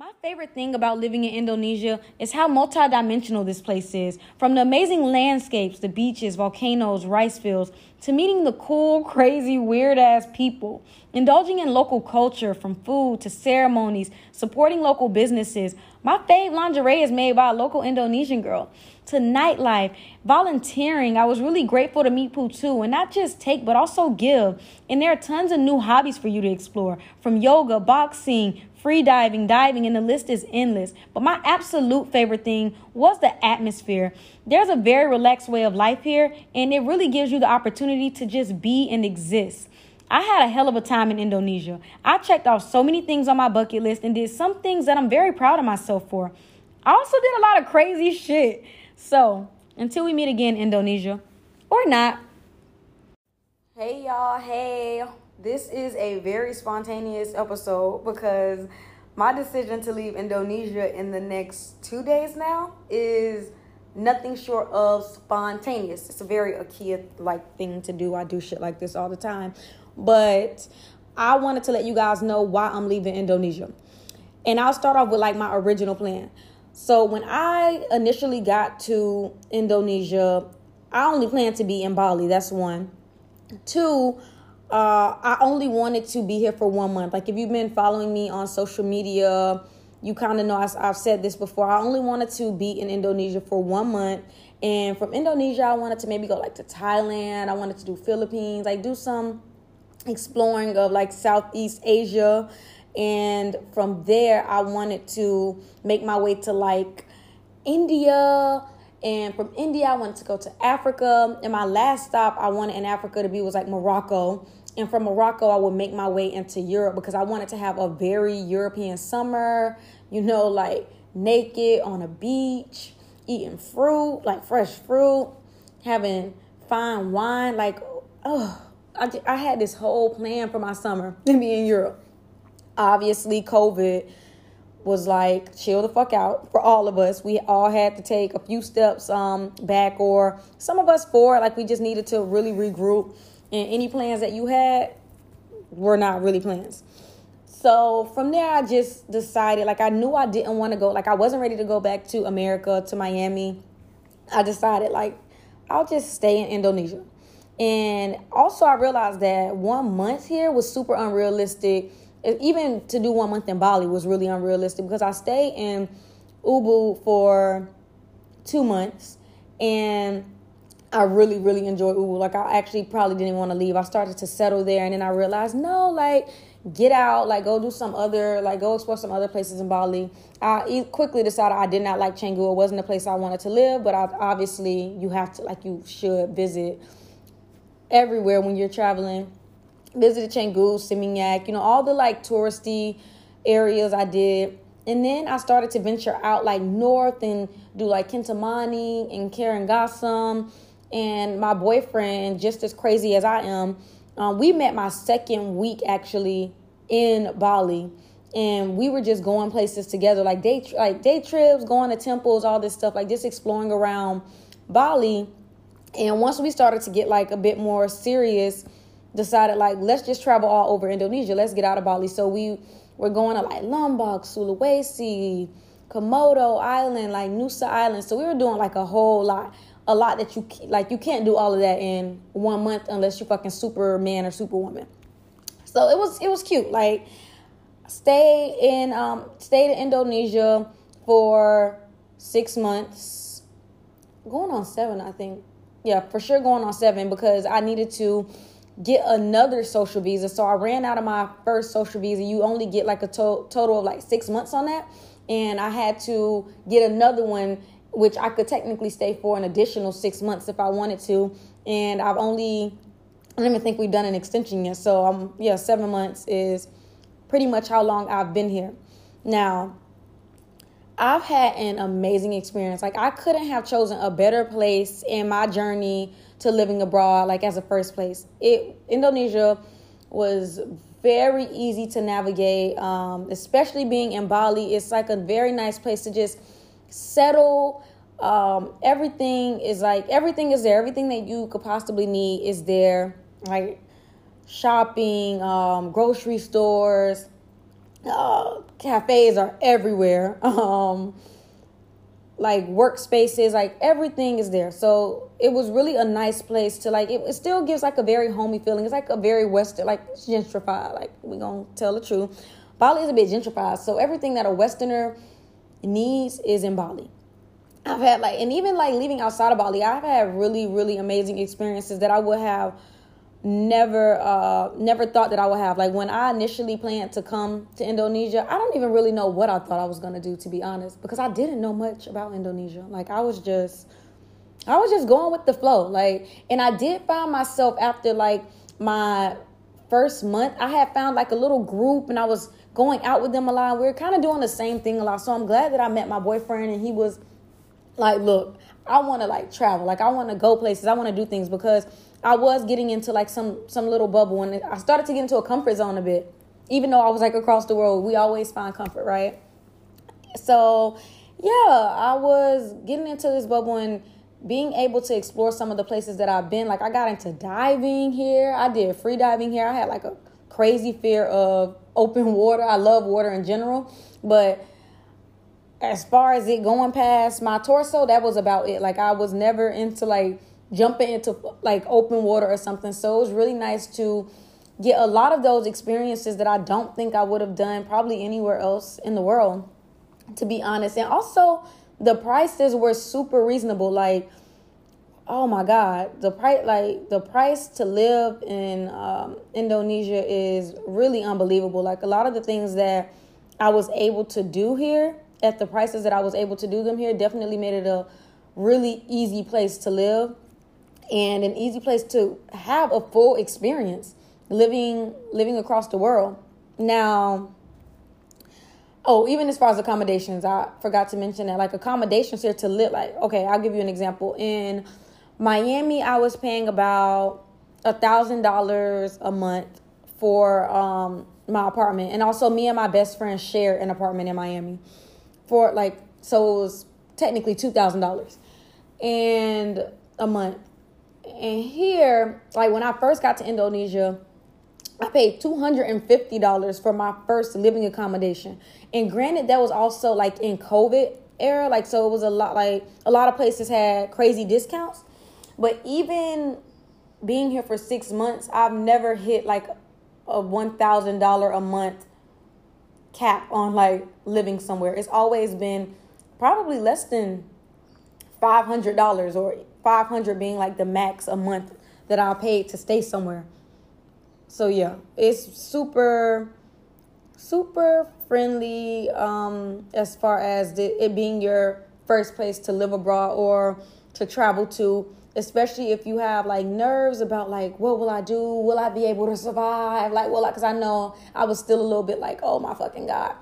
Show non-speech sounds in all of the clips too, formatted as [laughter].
My favorite thing about living in Indonesia is how multidimensional this place is. From the amazing landscapes, the beaches, volcanoes, rice fields, to meeting the cool, [laughs] crazy, weird ass people. Indulging in local culture from food to ceremonies, supporting local businesses. My fave lingerie is made by a local Indonesian girl. To nightlife, volunteering. I was really grateful to meet Putu and not just take, but also give. And there are tons of new hobbies for you to explore from yoga, boxing, free diving, diving, and the list is endless. But my absolute favorite thing was the atmosphere. There's a very relaxed way of life here, and it really gives you the opportunity to just be and exist. I had a hell of a time in Indonesia. I checked off so many things on my bucket list and did some things that I'm very proud of myself for. I also did a lot of crazy shit. So, until we meet again, Indonesia, or not. Hey, y'all. Hey. This is a very spontaneous episode because my decision to leave Indonesia in the next two days now is nothing short of spontaneous. It's a very Akia like thing to do. I do shit like this all the time. But I wanted to let you guys know why I'm leaving Indonesia. And I'll start off with like my original plan. So when I initially got to Indonesia, I only planned to be in Bali. That's one. Two, uh, I only wanted to be here for one month. Like if you've been following me on social media, you kind of know I, I've said this before. I only wanted to be in Indonesia for one month. And from Indonesia, I wanted to maybe go like to Thailand. I wanted to do Philippines, like do some exploring of like Southeast Asia. And from there, I wanted to make my way to like India. And from India, I wanted to go to Africa. And my last stop I wanted in Africa to be was like Morocco. And from Morocco, I would make my way into Europe because I wanted to have a very European summer, you know, like naked on a beach, eating fruit, like fresh fruit, having fine wine. Like, oh, I, I had this whole plan for my summer [laughs] to be in Europe. Obviously, COVID was like chill the fuck out for all of us. We all had to take a few steps um back or some of us forward like we just needed to really regroup and any plans that you had were not really plans. So from there, I just decided, like, I knew I didn't want to go, like, I wasn't ready to go back to America, to Miami. I decided, like, I'll just stay in Indonesia. And also, I realized that one month here was super unrealistic. Even to do one month in Bali was really unrealistic because I stayed in Ubud for two months. And I really, really enjoy Ubud. Like I actually probably didn't want to leave. I started to settle there and then I realized, no, like get out, like go do some other, like go explore some other places in Bali. I quickly decided I did not like Canggu. It wasn't a place I wanted to live, but I, obviously you have to, like you should visit everywhere when you're traveling. Visited Canggu, Seminyak, you know, all the like touristy areas I did. And then I started to venture out like north and do like Kintamani and Karangasem and my boyfriend, just as crazy as I am, um, we met my second week actually in Bali, and we were just going places together, like day like day trips, going to temples, all this stuff, like just exploring around Bali. And once we started to get like a bit more serious, decided like let's just travel all over Indonesia. Let's get out of Bali. So we were going to like Lombok, Sulawesi, Komodo Island, like Nusa Island. So we were doing like a whole lot a lot that you like you can't do all of that in one month unless you're fucking superman or superwoman. So it was it was cute like stay in um stayed in indonesia for six months. Going on seven i think. Yeah for sure going on seven because i needed to get another social visa. So i ran out of my first social visa. You only get like a to- total of like six months on that. And i had to get another one which I could technically stay for an additional six months if I wanted to. And I've only, I don't even think we've done an extension yet. So, um, yeah, seven months is pretty much how long I've been here. Now, I've had an amazing experience. Like, I couldn't have chosen a better place in my journey to living abroad, like, as a first place. It, Indonesia was very easy to navigate, um, especially being in Bali. It's like a very nice place to just settle. Um, everything is like everything is there. Everything that you could possibly need is there. Like shopping, um, grocery stores, uh, cafes are everywhere. [laughs] Um, like workspaces, like everything is there. So it was really a nice place to like. It, it still gives like a very homey feeling. It's like a very western, like gentrified. Like we gonna tell the truth. Bali is a bit gentrified, so everything that a Westerner needs is in Bali. I've had like, and even like leaving outside of Bali, I've had really, really amazing experiences that I would have never uh never thought that I would have. Like when I initially planned to come to Indonesia, I don't even really know what I thought I was gonna do to be honest, because I didn't know much about Indonesia. Like I was just I was just going with the flow. Like and I did find myself after like my first month, I had found like a little group and I was going out with them a lot. We're kind of doing the same thing a lot. So I'm glad that I met my boyfriend and he was like, look, I want to like travel. Like I want to go places. I want to do things because I was getting into like some some little bubble and I started to get into a comfort zone a bit. Even though I was like across the world, we always find comfort, right? So, yeah, I was getting into this bubble and being able to explore some of the places that I've been. Like I got into diving here. I did free diving here. I had like a crazy fear of open water. I love water in general, but as far as it going past my torso, that was about it. Like I was never into like jumping into like open water or something. So it was really nice to get a lot of those experiences that I don't think I would have done probably anywhere else in the world, to be honest. And also, the prices were super reasonable. Like, oh my god, the price like the price to live in um, Indonesia is really unbelievable. Like a lot of the things that I was able to do here at the prices that I was able to do them here definitely made it a really easy place to live and an easy place to have a full experience living living across the world. Now, oh, even as far as accommodations, I forgot to mention that like accommodations here to live like okay, I'll give you an example. In Miami, I was paying about a thousand dollars a month for um my apartment, and also me and my best friend share an apartment in Miami for like so it was technically two thousand dollars and a month and here, like when I first got to Indonesia, I paid $250 for my first living accommodation. And granted, that was also like in COVID era. Like, so it was a lot, like, a lot of places had crazy discounts. But even being here for six months, I've never hit like a $1,000 a month cap on like living somewhere. It's always been probably less than $500 or 500 being like the max a month that I paid to stay somewhere. So yeah, it's super super friendly um as far as the, it being your first place to live abroad or to travel to especially if you have like nerves about like what will I do? Will I be able to survive? Like well, cuz I know I was still a little bit like, "Oh my fucking god."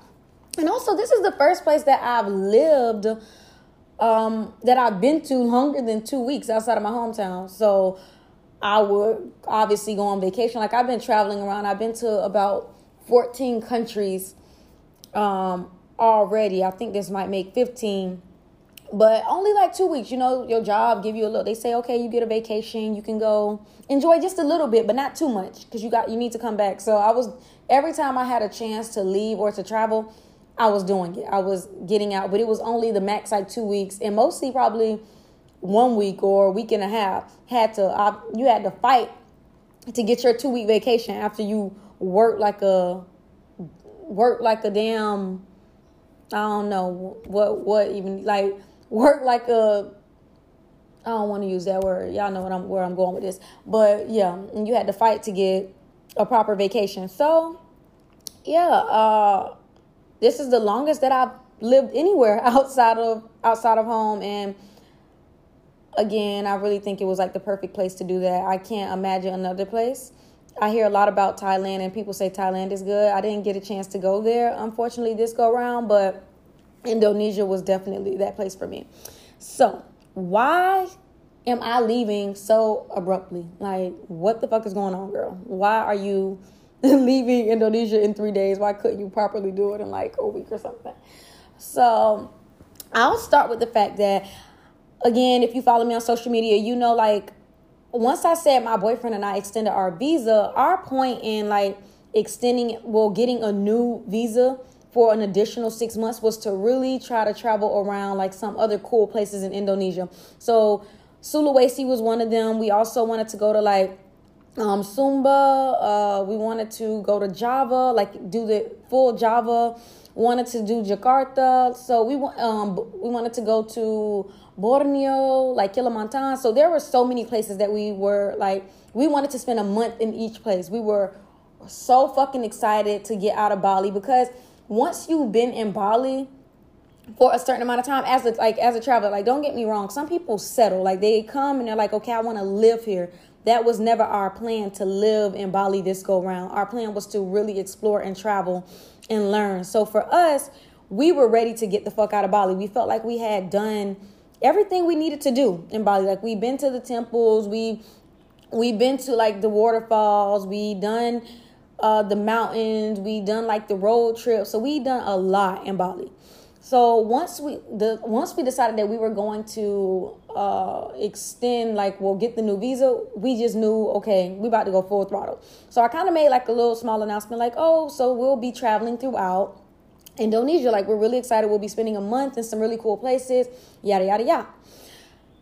And also, this is the first place that I've lived um, that I've been to longer than two weeks outside of my hometown. So I would obviously go on vacation. Like I've been traveling around. I've been to about 14 countries um, already. I think this might make 15. But only like two weeks, you know, your job give you a little. They say, okay, you get a vacation, you can go enjoy just a little bit, but not too much, because you got you need to come back. So I was every time I had a chance to leave or to travel, I was doing it. I was getting out, but it was only the max like two weeks, and mostly probably one week or week and a half. Had to you had to fight to get your two week vacation after you work like a work like a damn I don't know what what even like work like a I don't want to use that word. Y'all know what I'm where I'm going with this. But yeah, you had to fight to get a proper vacation. So yeah, uh this is the longest that I've lived anywhere [laughs] outside of outside of home and again, I really think it was like the perfect place to do that. I can't imagine another place. I hear a lot about Thailand and people say Thailand is good. I didn't get a chance to go there unfortunately this go around, but Indonesia was definitely that place for me. So, why am I leaving so abruptly? Like, what the fuck is going on, girl? Why are you [laughs] leaving Indonesia in three days. Why couldn't you properly do it in like a week or something? So I'll start with the fact that, again, if you follow me on social media, you know, like, once I said my boyfriend and I extended our visa, our point in like extending, well, getting a new visa for an additional six months was to really try to travel around like some other cool places in Indonesia. So Sulawesi was one of them. We also wanted to go to like um, Sumba. Uh, we wanted to go to Java, like do the full Java. Wanted to do Jakarta. So we um we wanted to go to Borneo, like Kalimantan. So there were so many places that we were like we wanted to spend a month in each place. We were so fucking excited to get out of Bali because once you've been in Bali for a certain amount of time as a like as a traveler, like don't get me wrong, some people settle. Like they come and they're like, okay, I want to live here. That was never our plan to live in Bali this go round. Our plan was to really explore and travel and learn. So for us, we were ready to get the fuck out of Bali. We felt like we had done everything we needed to do in Bali. Like we've been to the temples, we we've been to like the waterfalls, we done uh, the mountains, we done like the road trip. So we done a lot in Bali. So once we the once we decided that we were going to uh, extend, like we'll get the new visa, we just knew okay, we about to go full throttle. So I kind of made like a little small announcement, like oh, so we'll be traveling throughout Indonesia. Like we're really excited. We'll be spending a month in some really cool places. Yada yada yada.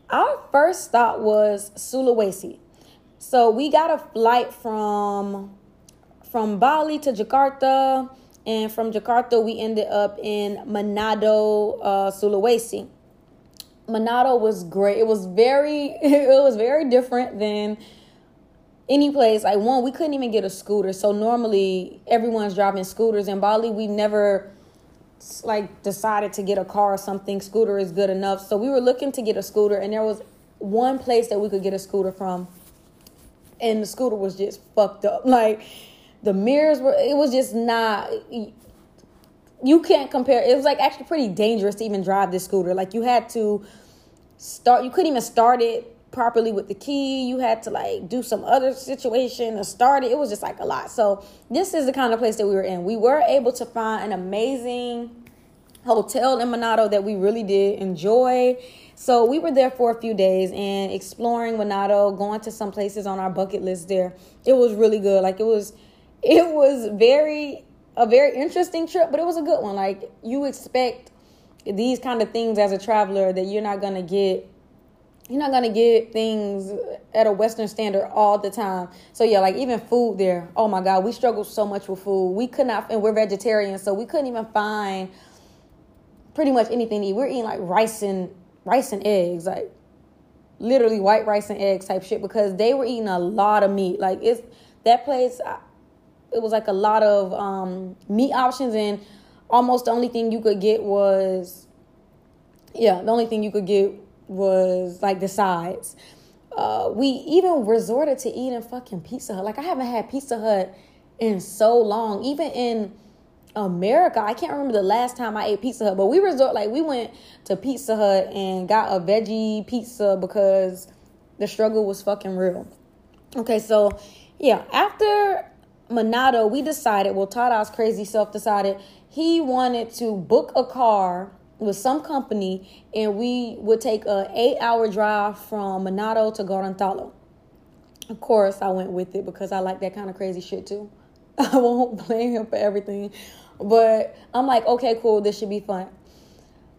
Our first stop was Sulawesi. So we got a flight from from Bali to Jakarta and from Jakarta, we ended up in Manado, uh, Sulawesi. Manado was great. It was very, [laughs] it was very different than any place. Like one, we couldn't even get a scooter. So normally everyone's driving scooters. In Bali, we never like decided to get a car or something. Scooter is good enough. So we were looking to get a scooter, and there was one place that we could get a scooter from, and the scooter was just fucked up. [laughs] Like the mirrors were it was just not you can't compare it was like actually pretty dangerous to even drive this scooter. Like you had to start you couldn't even start it properly with the key. You had to like do some other situation to start it. It was just like a lot. So this is the kind of place that we were in. We were able to find an amazing hotel in Manado that we really did enjoy. So we were there for a few days and exploring Manado, going to some places on our bucket list there. It was really good. Like it was it was very a very interesting trip, but it was a good one. Like you expect these kind of things as a traveler that you're not gonna get you're not gonna get things at a Western standard all the time. So yeah, like even food there. Oh my God, we struggled so much with food. We could not, and we're vegetarians, so we couldn't even find pretty much anything to eat. We're eating like rice and rice and eggs, like literally white rice and eggs type shit because they were eating a lot of meat. Like it's that place it was like a lot of um, meat options and almost the only thing you could get was yeah the only thing you could get was like the sides. Uh, we even resorted to eating fucking pizza hut. Like i haven't had pizza hut in so long. Even in america i can't remember the last time i ate pizza hut but we resort like we went to pizza hut and got a veggie pizza because the struggle was fucking real. Okay so yeah after Manado, we decided, well, Tada's crazy self decided he wanted to book a car with some company and we would take a eight hour drive from Manado to Gorontalo. Of course, I went with it because I like that kind of crazy shit too. [laughs] I won't blame him for everything. But I'm like, okay, cool, this should be fun.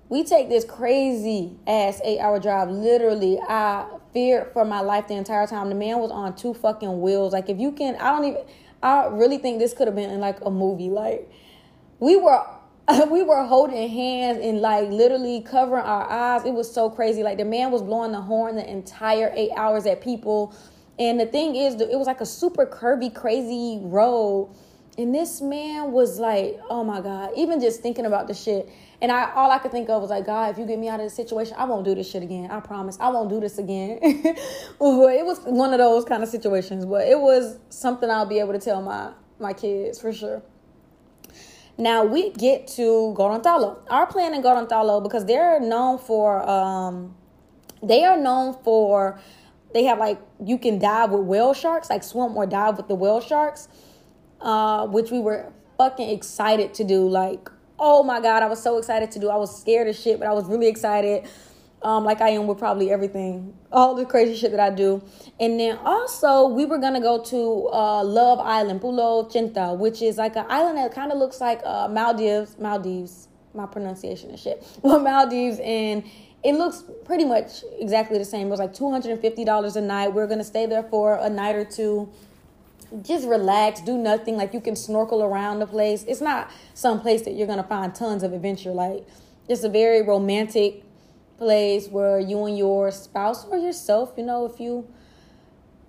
We take this crazy ass eight hour drive. Literally, I feared for my life the entire time. The man was on two fucking wheels. Like, if you can, I don't even I really think this could have been in like a movie. Like we were [laughs] we were holding hands and like literally covering our eyes. It was so crazy. Like the man was blowing the horn the entire eight hours at people. And the thing is, it was like a super curvy, crazy road. And this man was like, oh my God, even just thinking about the shit. And I all I could think of was like, God, if you get me out of this situation, I won't do this shit again. I promise. I won't do this again. [laughs] it was one of those kind of situations, but it was something I'll be able to tell my my kids for sure. Now we get to Gorontalo. Our plan in Gorontalo because they're known for um they are known for they have like you can dive with whale sharks, like swim or dive with the whale sharks, uh, which we were fucking excited to do. Like oh my god, I was so excited to do. I was scared as shit, but I was really excited. um, like I am with probably everything, all the crazy shit that I do. And then also, we were gonna go to uh, Love Island, Pulo Cinta, which is like an island that kind of looks like uh, Maldives. Maldives, my pronunciation and shit. [laughs] Well, Maldives, and it looks pretty much exactly the same. It was like two hundred and fifty dollars a night. We are gonna stay there for a night or two. Just relax, do nothing. Like you can snorkel around the place. It's not some place that you're gonna find tons of adventure. Like it's a very romantic place where you and your spouse or yourself, you know, if you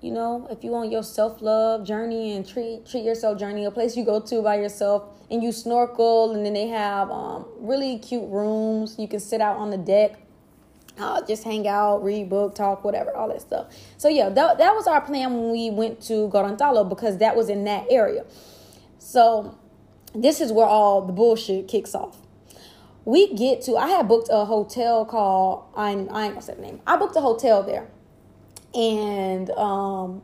you know, if you want your self love journey and treat treat yourself journey, a place you go to by yourself and you snorkel, and then they have um, really cute rooms. You can sit out on the deck, uh, just hang out, read book, talk, whatever, all that stuff. So yeah, that, that was our plan when we went to Gorontalo because that was in that area. So this is where all the bullshit kicks off we get to i had booked a hotel called i, I ain't gonna say the name i booked a hotel there and um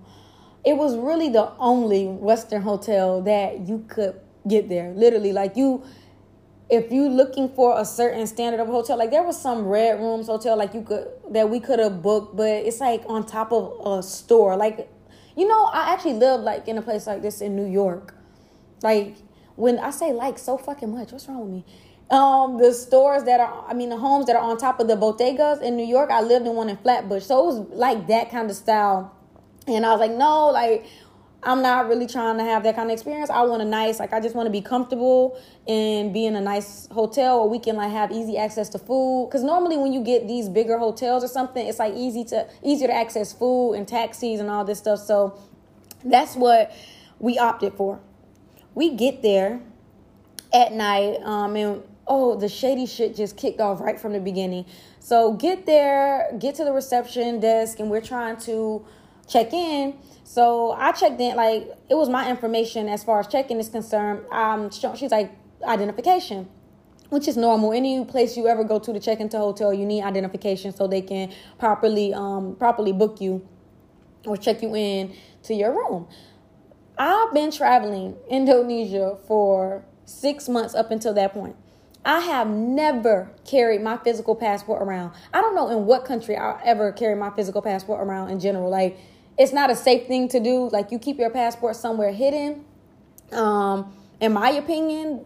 it was really the only western hotel that you could get there literally like you if you looking for a certain standard of hotel like there was some red rooms hotel like you could that we could have booked but it's like on top of a store. Like you know i actually live like in a place like this in new york. Like when i say like so fucking much what's wrong with me? Um the stores that are i mean the homes that are on top of the bodegas in new york i lived in one in flatbush. So it was like that kind of style. And i was like no like i'm not really trying to have that kind of experience. I want a nice like i just want to be comfortable and be in a nice hotel where we can like have easy access to food. Because normally when you get these bigger hotels or something it's like easy to easier to access food and taxis and all this stuff. So that's what we opted for. We get there at night um and oh, the shady shit just kicked off right from the beginning. So get there, get to the reception desk, and we're trying to check in. So I checked in, like it was my information as far as checking is concerned. Um, she's like identification, which is normal. Any place you ever go to to check into hotel, you need identification so they can properly um properly book you or check you in to your room. I've been traveling Indonesia for six months up until that point. I have never carried my physical passport around. I don't know in what country I ever carry my physical passport around in general. Like it's not a safe thing to do. Like you keep your passport somewhere hidden. Um, in my opinion,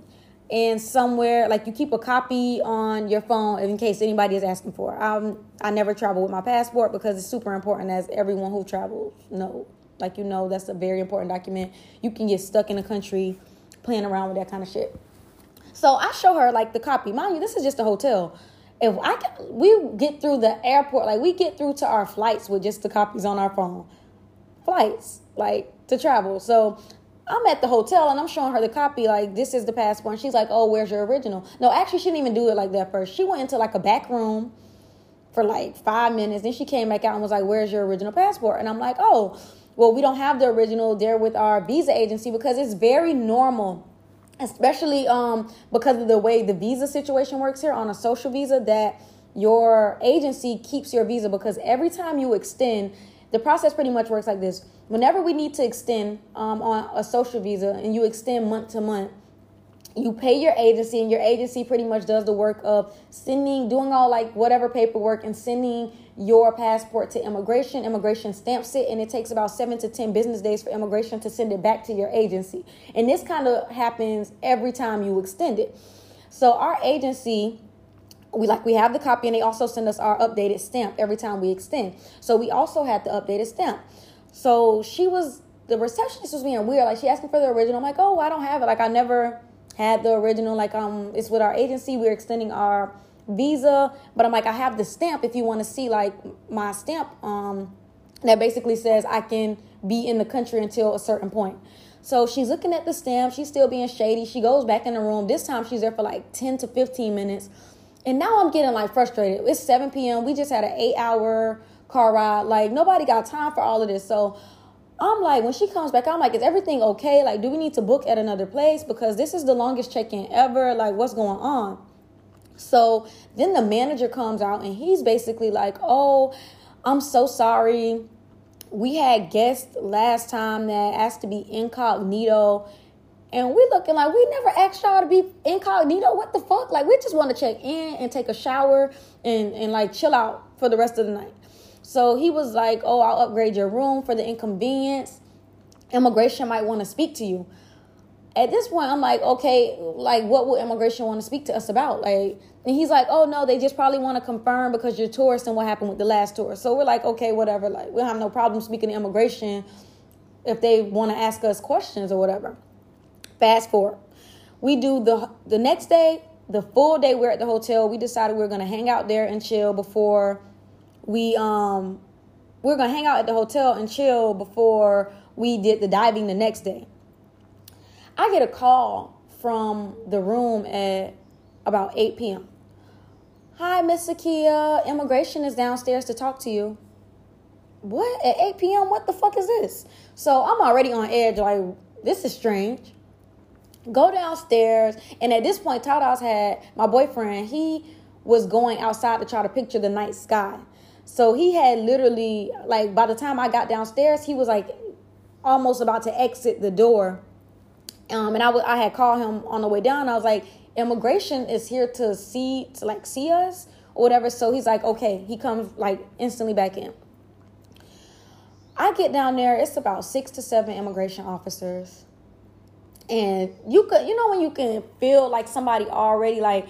and somewhere like you keep a copy on your phone in case anybody is asking for it. Um, I never travel with my passport because it's super important, as everyone who travels know. Like you know, that's a very important document. You can get stuck in a country playing around with that kind of shit. So I show her like the copy. Mind you, this is just a hotel. If I can, we get through the airport, like we get through to our flights with just the copies on our phone. Flights, like to travel. So I'm at the hotel and I'm showing her the copy, like this is the passport. And she's like, Oh, where's your original? No, actually, she didn't even do it like that first. She went into like a back room for like five minutes. Then she came back out and was like, Where's your original passport? And I'm like, Oh, well, we don't have the original there with our visa agency because it's very normal especially um, because of the way the visa situation works here on a social visa that your agency keeps your visa because every time you extend the process pretty much works like this. Whenever we need to extend um, on a social visa and you extend month to month you pay your agency and your agency pretty much does the work of sending doing all like whatever paperwork and sending your passport to immigration. Immigration stamps it and it takes about seven to ten business days for immigration to send it back to your agency. And this kind of happens every time you extend it. So our agency we like we have the copy and they also send us our updated stamp every time we extend. So we also had the updated stamp. So she was the receptionist was being weird. Like she asking for the original. I'm like oh i don't have it. Like i never had the original. Like um it's with our agency. We're extending our visa. But i'm like i have the stamp if you want to see like my stamp um that basically says i can be in the country until a certain point. So she's looking at the stamp. She's still being shady. She goes back in the room. This time she's there for like 10 to 15 minutes and now i'm getting like frustrated it's 7 p.m we just had an eight hour car ride like nobody got time for all of this so I'm like, when she comes back, I'm like, is everything okay? Like, do we need to book at another place? Because this is the longest check in ever. Like, what's going on? So then the manager comes out and he's basically like, oh, I'm so sorry. We had guests last time that asked to be incognito And we looking like we never asked y'all to be incognito. What the fuck? Like we just want to check in and take a shower and, and like chill out for the rest of the night. So he was like, Oh, I'll upgrade your room for the inconvenience. Immigration might want to speak to you. At this point, I'm like, okay, like what will immigration want to speak to us about? Like, and he's like, oh no, they just probably want to confirm because you're tourists and what happened with the last tour. So we're like, okay, whatever. Like, we have no problem speaking to immigration if they want to ask us questions or whatever. Fast forward, we do the the next day, the full day we're at the hotel. We decided we are gonna hang out there and chill before we um we we're gonna hang out at the hotel and chill before we did the diving the next day. I get a call from the room at about 8 p.m. Hi, Miss Sakia. Immigration is downstairs to talk to you. What? At 8 p.m.? What the fuck is this? So I'm already on edge, like, this is strange. Go downstairs, and at this point, Tadas had my boyfriend, he was going outside to try to picture the night sky. So he had literally, like, by the time I got downstairs, he was like almost about to exit the door. Um, and I, w- I had called him on the way down. I was like, immigration is here to see, to like see us or whatever. So he's like, okay. He comes like instantly back in. I get down there, it's about six to seven immigration officers. And you could, you know, when you can feel like somebody already like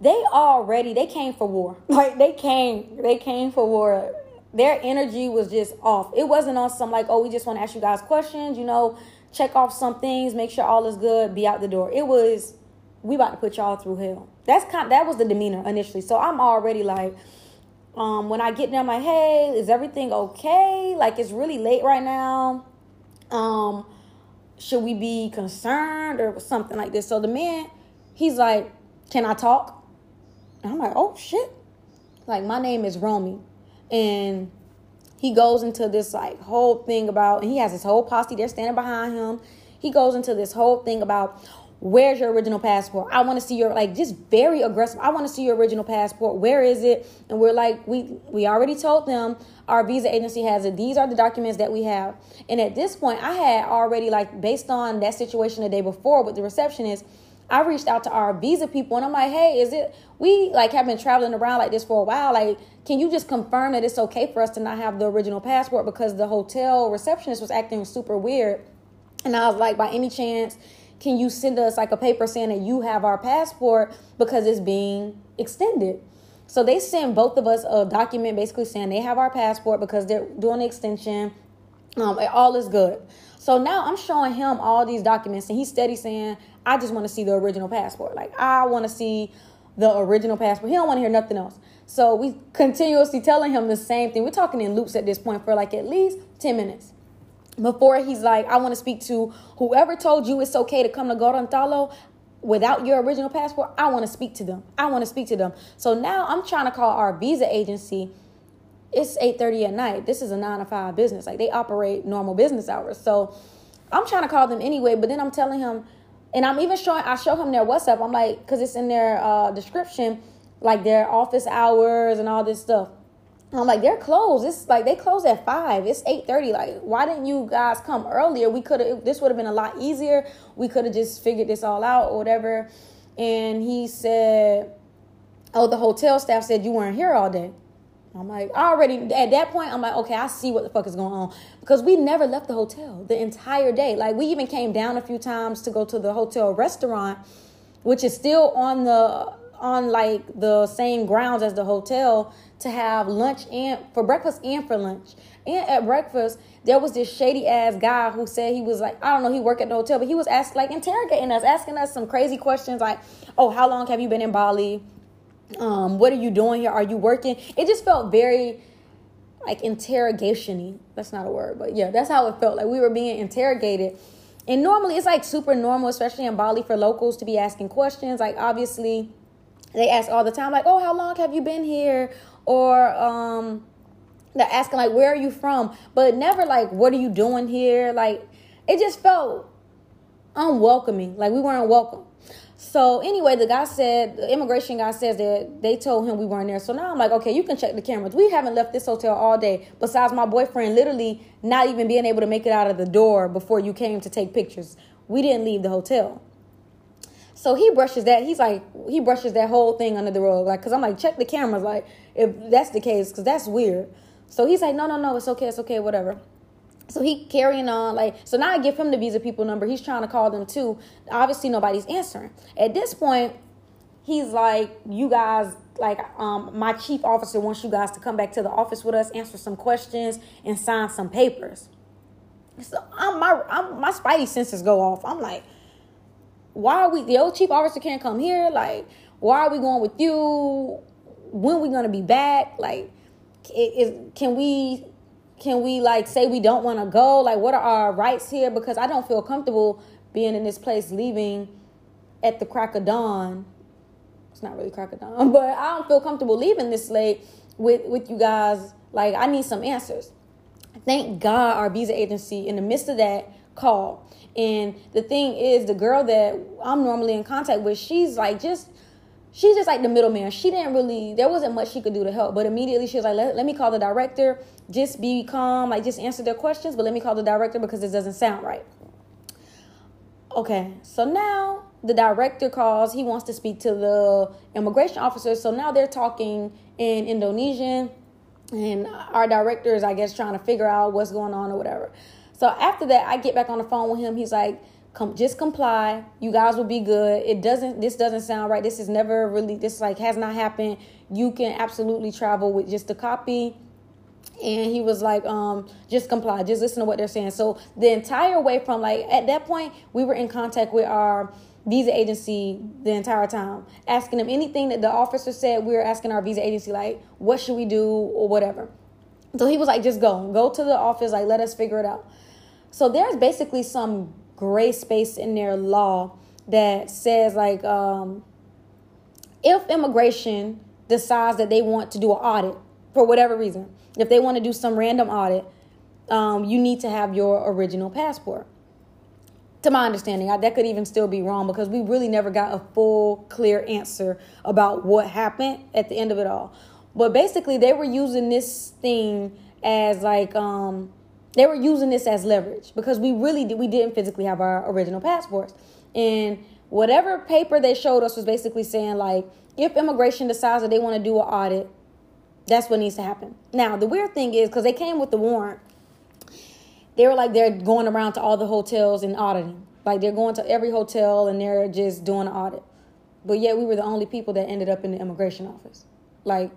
they already they came for war. [laughs] Like they came, they came for war. Their energy was just off. It wasn't on some like, oh, we just want to ask you guys questions, you know, check off some things, make sure all is good, be out the door. It was we about to put y'all through hell. That's kind that was the demeanor initially. So I'm already like um when I get there I'm like, "Hey, is everything okay? Like it's really late right now. Um should we be concerned or something like this?" So the man, he's like, "Can I talk?" And I'm like, oh shit. Like my name is Romy. And he goes into this like whole thing about and he has his whole posse there standing behind him. He goes into this whole thing about where's your original passport? I want to see your like just very aggressive. I want to see your original passport. Where is it? And we're like, we we already told them our visa agency has it. These are the documents that we have. And at this point, I had already like based on that situation the day before with the receptionist I reached out to our visa people and I'm like, hey, is it we like have been traveling around like this for a while? Like, can you just confirm that it's okay for us to not have the original passport because the hotel receptionist was acting super weird? And I was like, by any chance, can you send us like a paper saying that you have our passport because it's being extended? So they send both of us a document basically saying they have our passport because they're doing the extension. Um, all is good. So now I'm showing him all these documents, and he's steady saying, I just want to see the original passport. Like, I want to see the original passport. He don't want to hear nothing else. So we continuously telling him the same thing. We're talking in loops at this point for like at least 10 minutes. Before he's like, I want to speak to whoever told you it's okay to come to Gorontalo without your original passport. I want to speak to them. I want to speak to them. So now I'm trying to call our visa agency it's 8.30 at night this is a 9 to 5 business like they operate normal business hours so i'm trying to call them anyway but then i'm telling him and i'm even showing i show him their whatsapp i'm like because it's in their uh, description like their office hours and all this stuff I'm like, they're closed. It's like they close at five. It's eight thirty. Like, why didn't you guys come earlier? We could have. This would have been a lot easier. We could have just figured this all out or whatever. And he said, "Oh, the hotel staff said you weren't here all day." I'm like, already at that point, I'm like, okay, I see what the fuck is going on because we never left the hotel the entire day. Like, we even came down a few times to go to the hotel restaurant, which is still on the on like the same grounds as the hotel to have lunch and for breakfast and for lunch. And at breakfast, there was this shady ass guy who said he was like, I don't know, he worked at the hotel, but he was asked like interrogating us, asking us some crazy questions like, oh, how long have you been in Bali? um, what are you doing here? Are you working? It just felt very like interrogationy. That's not a word, but yeah, that's how it felt. Like we were being interrogated. And normally it's like super normal, especially in Bali, for locals to be asking questions. Like obviously, they ask all the time, like, "Oh, how long have you been here?" Or um, they're asking like, "Where are you from?" But never like, "What are you doing here?" Like it just felt unwelcoming. Like we weren't welcome. So anyway, the guy said, the immigration guy says that they told him we weren't there. So now I'm like, okay, you can check the cameras. We haven't left this hotel all day. Besides my boyfriend literally not even being able to make it out of the door before you came to take pictures. we didn't leave the hotel. So he brushes that. He's like, he brushes that whole thing under the rug. Like, cause I'm like, check the cameras. Like, if that's the case, cause that's weird. So he's like, no, no, no, it's okay, it's okay, whatever. So he carrying on like so now I give him the visa people number. He's trying to call them too. Obviously nobody's answering. At this point, he's like, you guys like um my chief officer wants you guys to come back to the office with us, answer some questions, and sign some papers. So I'm my I'm, my spidey senses go off. I'm like, why are we the old chief officer can't come here? Like, why are we going with you? When we gonna be back? Like, is can we can we like say we don't want to go? Like, what are our rights here? Because I don't feel comfortable being in this place, leaving at the crack of dawn. It's not really crack of dawn, [laughs] but I don't feel comfortable leaving this late with with you guys. Like, I need some answers. Thank God our visa agency, in the midst of that, called. And the thing is, the girl that I'm normally in contact with, she's like just she's just like the middleman. She didn't really, there wasn't much she could do to help. But immediately she was like, let, let me call the director. Just be calm, like just answer their questions, but let me call the director because this doesn't sound right. Okay, so now the director calls. He wants to speak to the immigration officer. So now they're talking in Indonesian, and our director is, I guess, trying to figure out what's going on or whatever. So after that, I get back on the phone with him. He's like, Come, just comply. You guys will be good. It doesn't. This doesn't sound right. This is never really. This like has not happened. You can absolutely travel with just a copy. And he was like, um, just comply. Just listen to what they're saying. So the entire way from like at that point, we were in contact with our visa agency the entire time, asking them anything that the officer said. We were asking our visa agency like, what should we do or whatever. So he was like, just go, go to the office. Like, let us figure it out. So there's basically some gray space in their law that says like um, if immigration decides that they want to do an audit for whatever reason, if they want to do some random audit, um, you need to have your original passport. To my understanding, I, that could even still be wrong because we really never got a full, clear answer about what happened at the end of it all. But basically, they were using this thing as like um, they were using this as leverage because we really did, we didn't physically have our original passports. And whatever paper they showed us was basically saying like if immigration decides that they want to do an audit, that's what needs to happen. Now, the weird thing is because they came with the warrant, they were like they're going around to all the hotels and auditing. Like they're going to every hotel and they're just doing an audit. But yet we were the only people that ended up in the immigration office. Like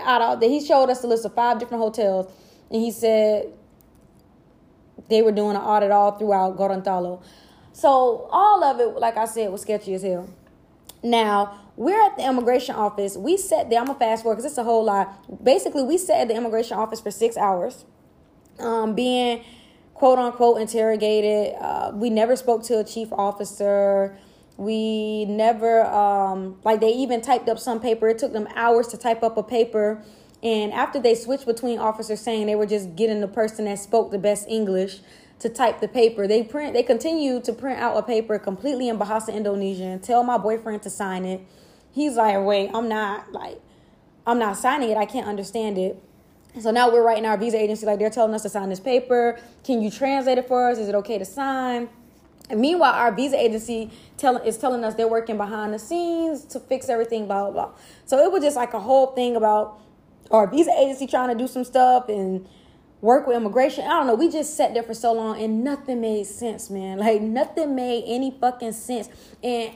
out of he showed us a list of five different hotels and he said they were doing an audit all throughout Gorontalo. So all of it, like I said, was sketchy as hell. Now, we're at the immigration office. We sat there. I'm gonna fast forward because it's a whole lot. Basically, we sat at the immigration office for six hours, um, being quote unquote interrogated. Uh, we never spoke to a chief officer. We never um, like they even typed up some paper. It took them hours to type up a paper and after they switched between officers saying they were just getting the person that spoke the best English to type the paper, they print they continued to print out a paper completely in Bahasa Indonesian, tell my boyfriend to sign it. He's like, wait, I'm not like I'm not signing it. I can't understand it. So now we're writing our visa agency like they're telling us to sign this paper. Can you translate it for us? Is it okay to sign? And meanwhile, our visa agency tell, is telling us they're working behind the scenes to fix everything, blah, blah, blah. So it was just like a whole thing about or visa agency trying to do some stuff and work with immigration. I don't know. We just sat there for so long and nothing made sense, man. [laughs] Like nothing made any fucking sense. And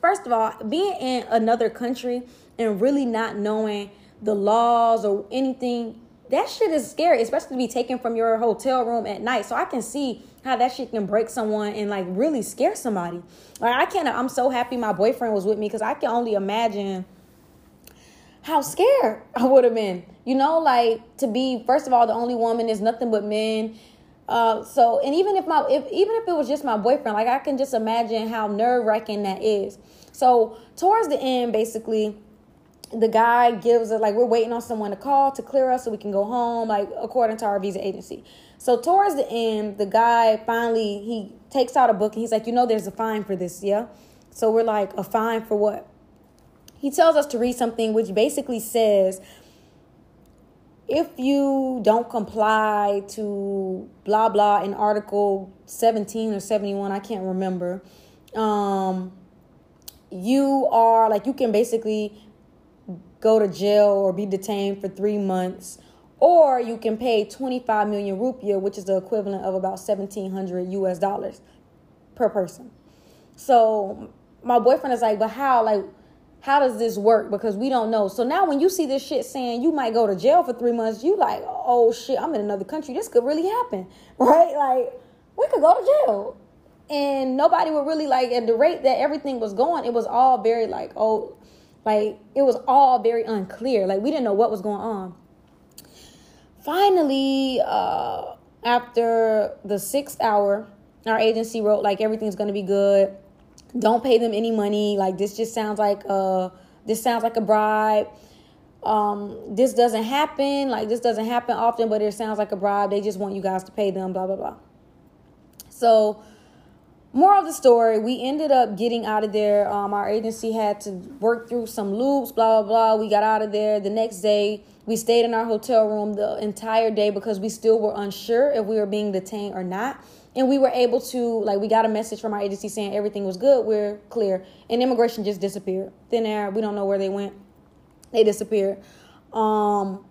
first of all, being in another country and really not knowing the laws or anything, that shit is scary, especially to be taken from your hotel room at night. So I can see how that shit can break someone and like really scare somebody. Like I can't I'm so happy my boyfriend was with me because I can only imagine how scared [laughs] I would have been. You know, like to be first of all the only woman is nothing but men. Uh, so and even if my if even if it was just my boyfriend, like I can just imagine how nerve wracking that is. So towards the end, basically, the guy gives us like we're waiting on someone to call to clear us so we can go home, like according to our visa agency. So towards the end, the guy finally he takes out a book and he's like, you know, there's a fine for this, yeah. So we're like, a fine for what? He tells us to read something which basically says if you don't comply to blah blah in Article 17 or 71, I can't remember, um, you are like you can basically go to jail or be detained for three months or you can pay 25 million rupiah which is the equivalent of about 1700 us dollars per person. So my boyfriend is like but how? Like how does this work? Because we don't know. So now when you see this shit saying you might go to jail for three months you like oh shit i'm in another country. This could really happen [laughs] right? Like we could go to jail. And nobody would really like at the rate that everything was going it was all very like oh like it was all very unclear. Like we didn't know what was going on. Finally uh after the sixth hour our agency wrote like everything's gonna be good don't pay them any money. Like this just sounds like uh this sounds like a bribe. Um this doesn't happen. Like this doesn't happen often but it sounds like a bribe. They just want you guys to pay them blah blah blah. So more of the story we ended up getting out of there. Um, our agency had to work through some loops blah blah blah. We got out of there. The next day we stayed in our hotel room the entire day because we still were unsure if we were being detained or not and we were able to like we got a message from our agency saying everything was good we're clear. And immigration just disappeared. Thin air we don't know where they went. They disappeared. Um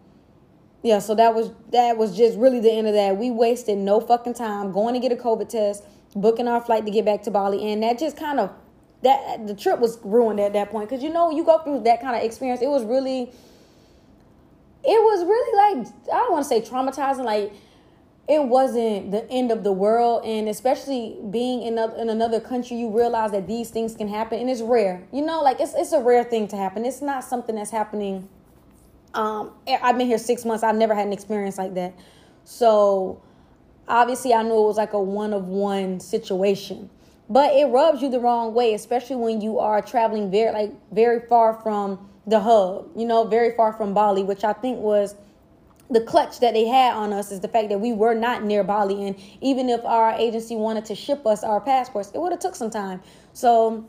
yeah so that was that was just really the end of that. We wasted no fucking time going to get a covid test booking our flight to get back to Bali, and that just kind of that the trip was ruined at that point. Because you know you go through that kind of experience. It was really, it was really like I don't want to say traumatizing, like it wasn't the end of the world and especially being in, a, in another country you realize that these things can happen and it's rare. You know like it's, it's a rare thing to happen. It's not something that's happening um i've been here six months. I've never had an experience like that. So obviously I knew it was like a one of one situation. But it rubs you the wrong way, especially when you are traveling very like very far from the hub, you know, very far from Bali, which I think was the clutch that they had on us is the fact that we were not near Bali and even if our agency wanted to ship us our passports, it would have took some time. So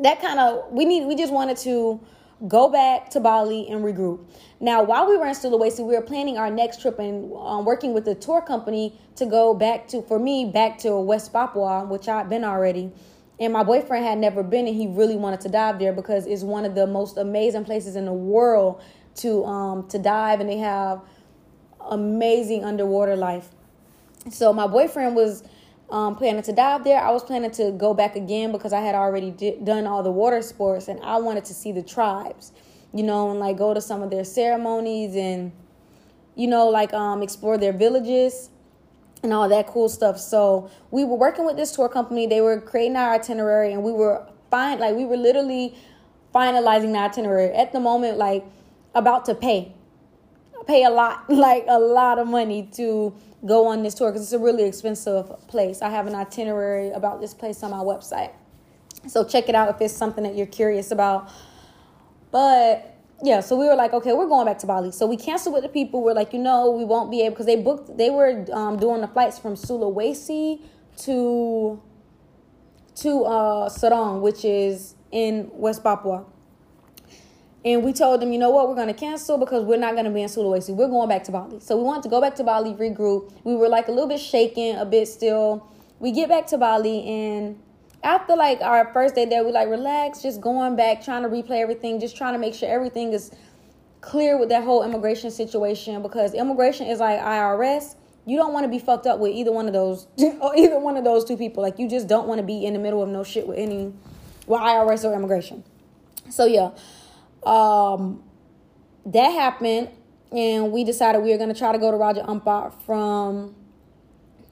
that kind of we need we just wanted to go back to Bali and regroup. Now, while we were in Sulawesi, we were planning our next trip and um, working with the tour company to go back to, for me, back to West Papua, which I've been already. And my boyfriend had never been, and he really wanted to dive there because it's one of the most amazing places in the world to um, to dive, and they have amazing underwater life. So my boyfriend was um, planning to dive there. I was planning to go back again because I had already done all the water sports and I wanted to see the tribes, you know, and like go to some of their ceremonies and, you know, like um, explore their villages and all that cool stuff. So we were working with this tour company. They were creating our itinerary and we were fine, like we were literally finalizing the itinerary at the moment, like about to pay, pay a lot, [laughs] like a lot of money to go on this tour because it's a really expensive place. I have an itinerary about this place on my website. So check it out if it's something that you're curious about. But yeah, so we were like, okay, we're going back to Bali. So we canceled with the people. We're like, you know, we won't be able because they booked. They were um, doing the flights from Sulawesi to to uh, Sorong, which is in West Papua. And we told them, you know what, we're going to cancel because we're not going to be in Sulawesi. We're going back to Bali. So we wanted to go back to Bali, regroup. We were like a little bit shaken, a bit still. We get back to Bali and after like our first day there, we like relax, just going back, trying to replay everything, just trying to make sure everything is clear with that whole immigration situation because immigration is like IRS. You don't want to be fucked up with either one of those [laughs] or either one of those two people. Like you just don't want to be in the middle of no shit with any with IRS or immigration. So yeah um, that happened, and we decided we were going to try to go to Raja Ampat from.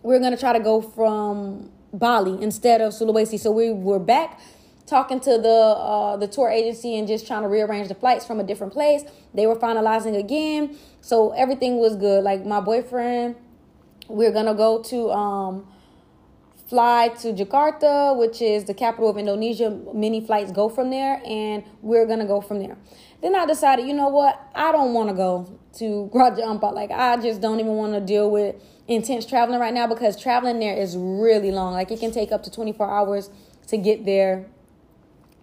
We are going to try to go from Bali instead of Sulawesi. So we were back talking to the uh, the tour agency and just trying to rearrange the flights from a different place. They were finalizing again, so everything was good. Like my boyfriend, we are gonna go to um, fly to Jakarta, which is the capital of Indonesia. Many flights go from there, and we're gonna go from there. Then I decided, you know what? I don't want to go to [laughs] Raja Ampat. Like I just don't even want to deal with intense traveling right now because traveling there is really long. Like it can take up to 24 hours to get there,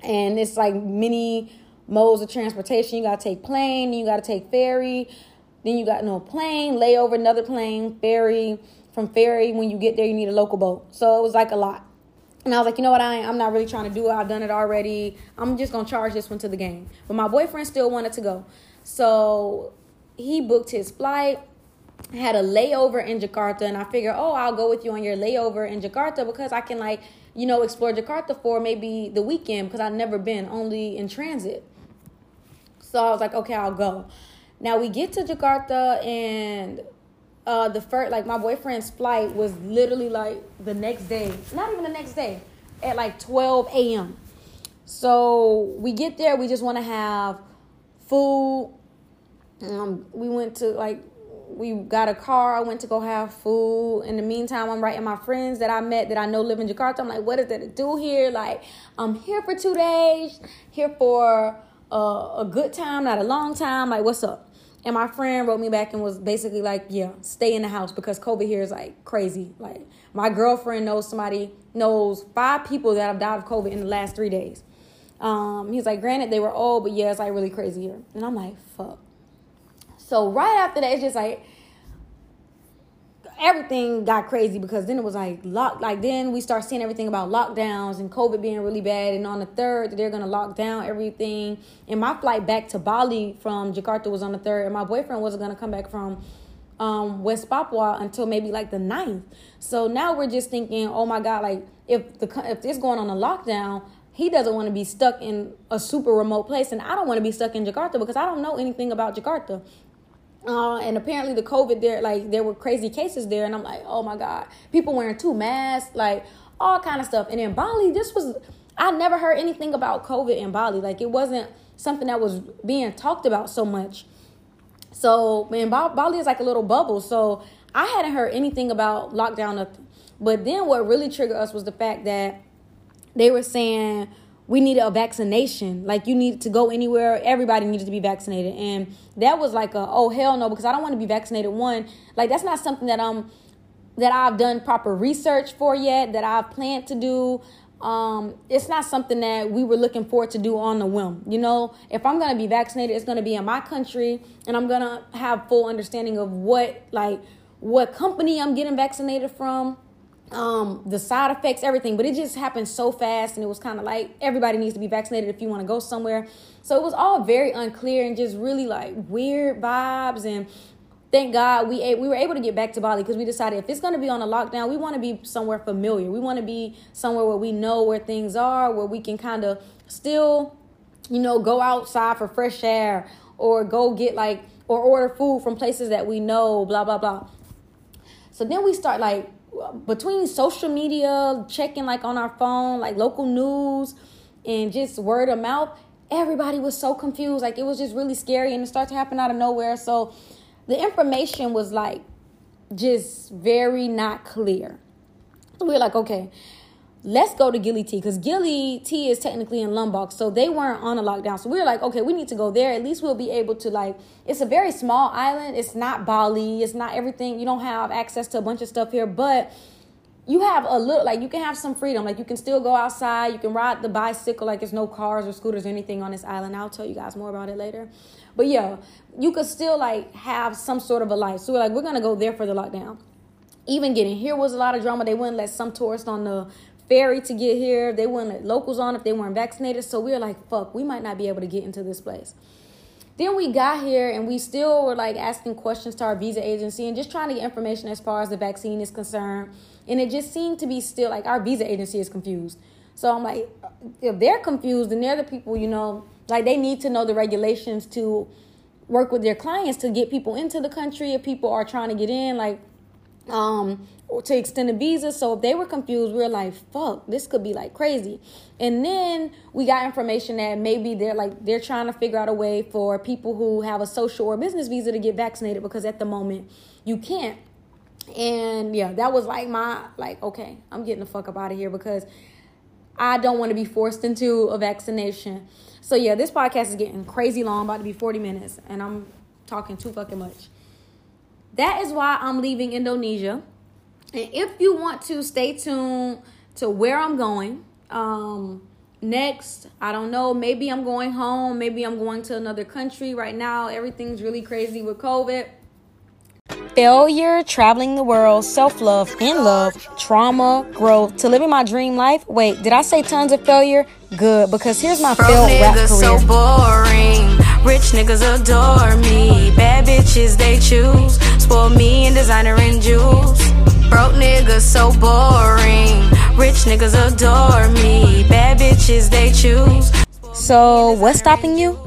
and it's like many modes of transportation. You gotta take plane, you gotta take ferry. Then you got no plane, layover, another plane, ferry. From ferry, when you get there, you need a local boat. So it was like a lot. And I was like, you know what? I I'm not really trying to do it. I've done it already. I'm just gonna charge this one to the game. But my boyfriend still wanted to go, so he booked his flight. Had a layover in Jakarta, and I figured, oh, I'll go with you on your layover in Jakarta because I can like, you know, explore Jakarta for maybe the weekend because I've never been, only in transit. So I was like, okay, I'll go. Now we get to Jakarta and uh, the first like my boyfriend's flight was literally like the next day. Not even the next day. At like 12 a.m so we get there we just want to have food. Um, we went to like we got a car i went to go have food. In the meantime i'm writing my friends that i met that i know live in jakarta. I'm like what is there to do here? Like i'm here for two days here for a, a good time not a long time. Like what's up and my friend wrote me back and was basically like, yeah, stay in the house because COVID here is like crazy. Like my girlfriend knows somebody, knows five people that have died of COVID in the last three days. Um, he's like, granted, they were old, but yeah, it's like really crazy here. And I'm like, fuck. So right after that, it's just like, everything got crazy because then it was like lock like then we start seeing everything about lockdowns and covid being really bad. And on the third they're gonna lock down everything. And my flight back to bali from jakarta was on the third. And my boyfriend wasn't gonna come back from um, west papua until maybe like the ninth. So now we're just thinking oh my god like if the if this going on a lockdown he doesn't want to be stuck in a super remote place. And i don't want to be stuck in jakarta because i don't know anything about jakarta uh, and apparently the COVID there, like there were crazy cases there, and I'm like, oh my god, people wearing two masks, like all kind of stuff. And in Bali, this was I never heard anything about COVID in Bali. Like it wasn't something that was being talked about so much. So man, Bali is like a little bubble. So I hadn't heard anything about lockdown. Nothing. But then what really triggered us was the fact that they were saying we needed a vaccination. Like you needed to go anywhere. Everybody needed to be vaccinated. And that was like a oh hell no, because I don't want to be vaccinated. One, like that's not something that um that I've done proper research for yet, that I've planned to do. Um, it's not something that we were looking forward to do on the whim. You know, if I'm gonna be vaccinated, it's gonna be in my country and I'm gonna have full understanding of what like what company I'm getting vaccinated from um, the side effects, everything. But it just happened so fast, and it was kind of like everybody needs to be vaccinated if you want to go somewhere. So it was all very unclear and just really like weird vibes. And thank God we we were able to get back to Bali because we decided if it's going to be on a lockdown, we want to be somewhere familiar. We want to be somewhere where we know where things are, where we can kind of still, you know, go outside for fresh air or go get like or order food from places that we know. Blah blah blah. So then we start like between social media, checking like on our phone, like local news, and just word of mouth, everybody was so confused. Like it was just really scary, and it started to happen out of nowhere. So the information was like just very not clear. Were like, okay, let's go to Gili T because Gili T is technically in Lombok, so they weren't on a lockdown. So we were like, okay, we need to go there. At least we'll be able to like. It's a very small island. It's not Bali. It's not everything. You don't have access to a bunch of stuff here, but you have a little like you can have some freedom. Like you can still go outside. You can ride the bicycle. Like there's no cars or scooters or anything on this island. I'll tell you guys more about it later. But yeah, you could still like have some sort of a life. So we're like, we're gonna go there for the lockdown even getting here was a lot of drama. They wouldn't let some tourists on the ferry to get here. They let locals on if they weren't vaccinated. So we were like, fuck, we might not be able to get into this place. Then we got here and we still were like asking questions to our visa agency and just trying to get information as far as the vaccine is concerned. And it just seemed to be still like our visa agency is confused. So I'm like, uh, if they're confused, then they're the people, you know, like they need to know the regulations to work with their clients to get people into the country if people are trying to get in. Like, um, to extend a visa. So if they were confused, we were like, fuck, this could be like crazy. And then we got information that maybe they're like they're trying to figure out a way for people who have a social or business visa to get vaccinated because at the moment you can't. And yeah, that was like my like, okay, I'm getting the fuck up out of here because I don't want to be forced into a vaccination. So yeah, this podcast is getting crazy long, about to be 40 minutes, and I'm talking too fucking much. That is why I'm leaving Indonesia. And if you want to stay tuned to where I'm going, um, next i don't know maybe i'm going home maybe i'm going to another country right now everything's really crazy with covid Failure, traveling the world, self love, in love, trauma, growth, to living my dream life. Wait, did I say tons of failure? Good, because here's my Bro, failed rap career. so boring. Rich niggas adore me. Bad bitches they choose. Spoil me in designer and jewels. Broke niggas so boring. Rich niggas adore me. Bad bitches they choose. So, what's stopping you?